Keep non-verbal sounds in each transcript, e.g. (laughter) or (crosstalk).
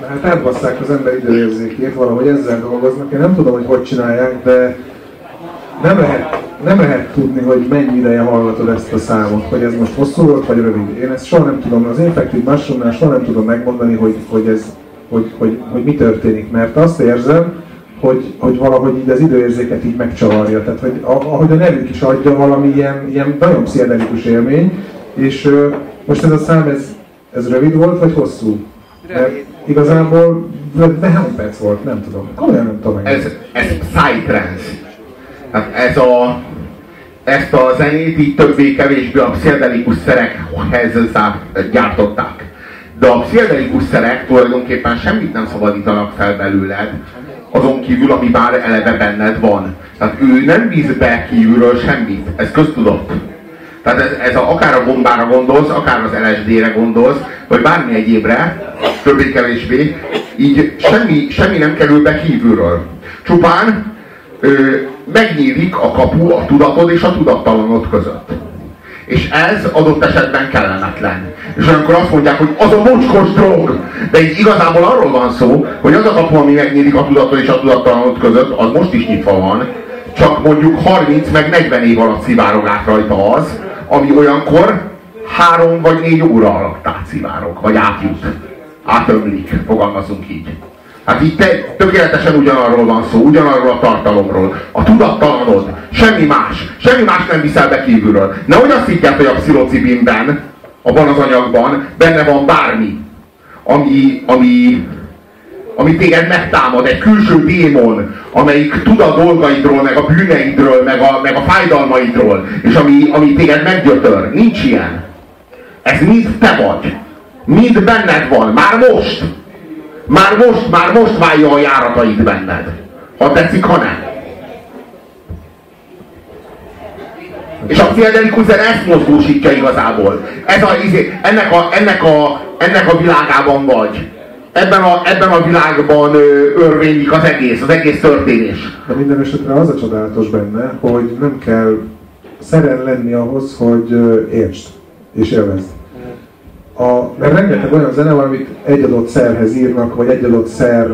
Hát átbasszák az ember időérzékét, valahogy ezzel dolgoznak. Én nem tudom, hogy hogy csinálják, de nem lehet, nem lehet tudni, hogy mennyi ideje hallgatod ezt a számot, hogy ez most hosszú volt, vagy rövid. Én ezt soha nem tudom, az Infected Mushroomnál soha nem tudom megmondani, hogy, hogy, ez, hogy, hogy, hogy mi történik, mert azt érzem, hogy, hogy valahogy így az időérzéket így megcsavarja. Tehát, hogy ahogy a nevük is adja, valami ilyen, ilyen nagyon pszichedelikus élmény, és most ez a szám, ez, ez rövid volt, vagy hosszú? Rövid. Igazából, de, de hány perc volt? Nem tudom. Komolyan nem tudom. Ez, ez psytrance. Hát ez a, ezt a zenét így többé-kevésbé a pszichedelikus szerekhez gyártották. De a pszichedelikus szerek tulajdonképpen semmit nem szabadítanak fel belőled, azon kívül, ami már eleve benned van. Tehát ő nem bíz be kívülről semmit, ez köztudott. Tehát ez, ez a, akár a bombára gondolsz, akár az LSD-re gondolsz, vagy bármi egyébre, többé-kevésbé, így semmi, semmi nem kerül be kívülről. Csupán ö, megnyílik a kapu a tudatod és a tudattalanod között. És ez adott esetben kellemetlen. És olyankor azt mondják, hogy az a mocskos drog. De így igazából arról van szó, hogy az a kapu, ami megnyílik a tudatod és a tudattalanod között, az most is nyitva van. Csak mondjuk 30 meg 40 év alatt szivárog át rajta az, ami olyankor három vagy négy óra alatt átszivárog, vagy átjut. Átömlik, fogalmazunk így. Hát itt te, tökéletesen ugyanarról van szó, ugyanarról a tartalomról. A tudattalanod, semmi más. Semmi más nem viszel be kívülről. Nehogy azt higgyed, hogy a pszilocibinben, abban az anyagban benne van bármi, ami, ami, ami téged megtámad, egy külső démon, amelyik tud a dolgaidról, meg a bűneidről, meg a, meg a fájdalmaidról, és ami, ami téged meggyötör. Nincs ilyen. Ez mind te vagy. Mind benned van. Már most. Már most, már most válja a járatait benned. Ha tetszik, ha nem. És a pszichedelikus zene ezt mozgósítja igazából. Ez a, izé, ennek, a, ennek, a, ennek a világában vagy. Ebben a, ebben a világban örvénylik az egész, az egész történés. De minden esetre az a csodálatos benne, hogy nem kell szeren lenni ahhoz, hogy értsd és élvezd. A, mert rengeteg olyan zene van, amit egy adott szerhez írnak, vagy egy adott szer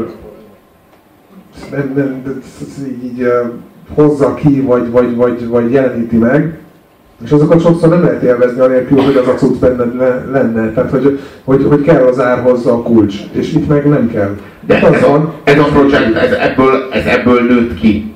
nem, nem, így, így hozza ki, vagy, vagy, vagy, vagy jeleníti meg, és azokat sokszor nem lehet élvezni anélkül, hogy az a cucc benned lenne. Tehát, hogy, hogy, hogy kell az árhoz a kulcs. És itt meg nem kell. De ez, a, ez a projekt, ez ebből, ez ebből nőtt ki.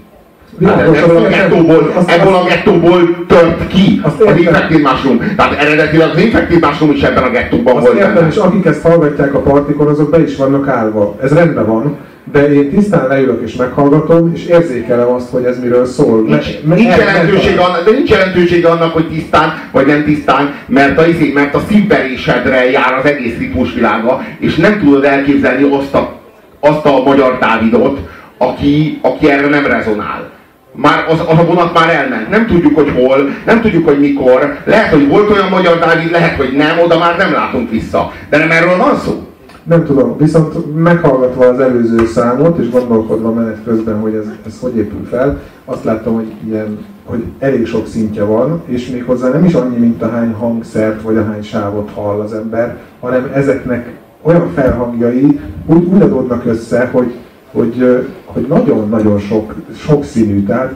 Hát ebből, a gettóból, ebből a gettóból tört ki az Infected Mushroom. Tehát eredetileg az Infected Mushroom is ebben a gettóban volt. Értem, és akik ezt hallgatják a partikon, azok be is vannak állva. Ez rendben van de én tisztán leülök és meghallgatom, és érzékelem azt, hogy ez miről szól. Nincs, me, nincs jelentőség annak, de nincs jelentőség annak, hogy tisztán vagy nem tisztán, mert a, izé, mert a szívverésedre jár az egész ritmusvilága, és nem tudod elképzelni azt a, azt a magyar Dávidot, aki, aki erre nem rezonál. Már az, az a vonat már elment. Nem tudjuk, hogy hol, nem tudjuk, hogy mikor. Lehet, hogy volt olyan magyar Dávid, lehet, hogy nem, oda már nem látunk vissza. De nem erről van szó. Nem tudom, viszont meghallgatva az előző számot, és gondolkodva menet közben, hogy ez, ez hogy épül fel, azt láttam, hogy, ilyen, hogy elég sok szintje van, és még hozzá nem is annyi, mint a hány hangszert, vagy a hány sávot hall az ember, hanem ezeknek olyan felhangjai úgy, úgy adódnak össze, hogy, hogy, hogy nagyon-nagyon sok, sok színű. Tehát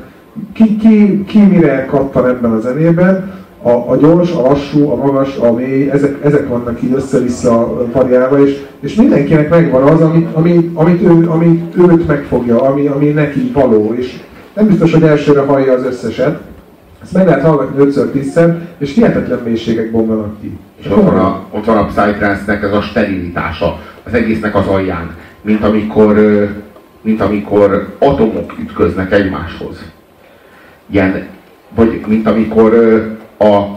ki, ki, ki mire kattan ebben a zenében, a, a gyors, a lassú, a magas, a mély, ezek, ezek vannak így össze-vissza variálva, és, és mindenkinek megvan az, amit, amit, amit, ő, amit őt megfogja, ami, ami neki való, és nem biztos, hogy elsőre hallja az összeset, ezt meg lehet hallgatni 5 10 és hihetetlen mélységek bomlanak ki. És ott van a, ott van a Psytrance-nek ez a sterilitása, az egésznek az alján, mint amikor, mint amikor atomok ütköznek egymáshoz. Ilyen, vagy mint amikor a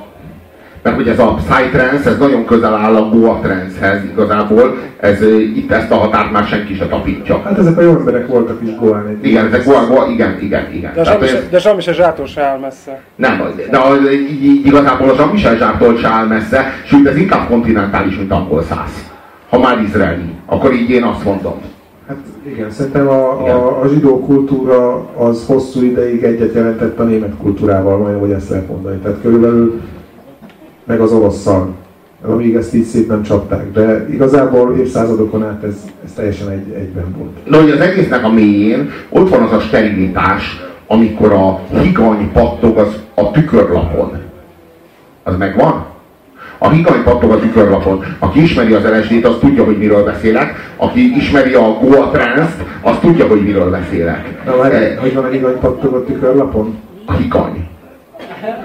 mert hogy ez a Psytrance, ez nagyon közel áll a Goa trance-hez igazából, ez, itt ezt a határt már senki se tapintja. Hát ezek a jó emberek voltak is Goa-n. Igen, ezek Goa, Goa, igen, igen, igen. De, Tehát, se, de Zsától se áll messze. Nem, de az, így, igazából a Jean-Michel Zsától se áll messze, sőt ez inkább kontinentális, mint angol száz. Ha már izraeli, akkor így én azt mondom. Hát igen, szerintem a, a, a zsidó kultúra az hosszú ideig egyet jelentett a német kultúrával, majdnem, hogy ezt lehet mondani. Tehát körülbelül meg az oroszszal. amíg ezt így szépen csapták. De igazából évszázadokon át ez, ez teljesen egy, egyben volt. De hogy az egésznek a mélyén ott van az a sterilitás, amikor a higany pattog az a tükörlapon. Az megvan? A higany pattog a tükörlapon. Aki ismeri az LSD-t, az tudja, hogy miről beszélek. Aki ismeri a Goa Trance-t, az tudja, hogy miről beszélek. Na, várj, eh, hogy van a higany pattog a tükörlapon? A higany.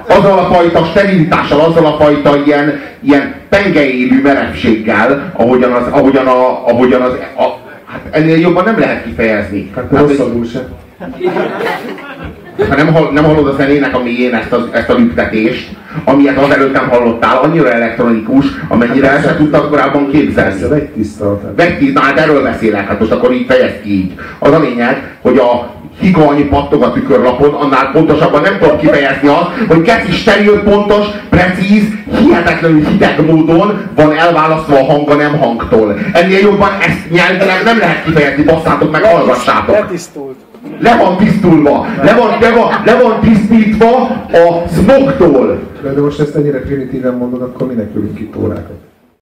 Azzal a fajta sterilitással, azzal a fajta ilyen, ilyen pengeélű merevséggel, ahogyan az, ahogyan a, ahogyan az a, hát ennél jobban nem lehet kifejezni. Hát, hát rosszabbul se. (laughs) Ha nem, nem hallod a zenének a mélyén ezt a, ezt a lüktetést, amilyet azelőtt nem hallottál, annyira elektronikus, amennyire ezt se tudtad korábban képzelni. Ez egy tiszta. Vegytiszta, hát erről beszélek, hát most akkor így fejezd ki így. Az a lényeg, hogy a higany pattog a tükörlapon, annál pontosabban nem tudom kifejezni azt, hogy keci steril, pontos, precíz, hihetetlenül hideg módon van elválasztva a hang a nem hangtól. Ennél jobban ezt nyelvileg nem lehet kifejezni, basszátok meg, hallgassátok. Letisztult. Le van tisztulva, le van, le van, le van tisztítva a smogtól. De most ezt ennyire primitíven mondod, akkor minek ülünk itt órákat?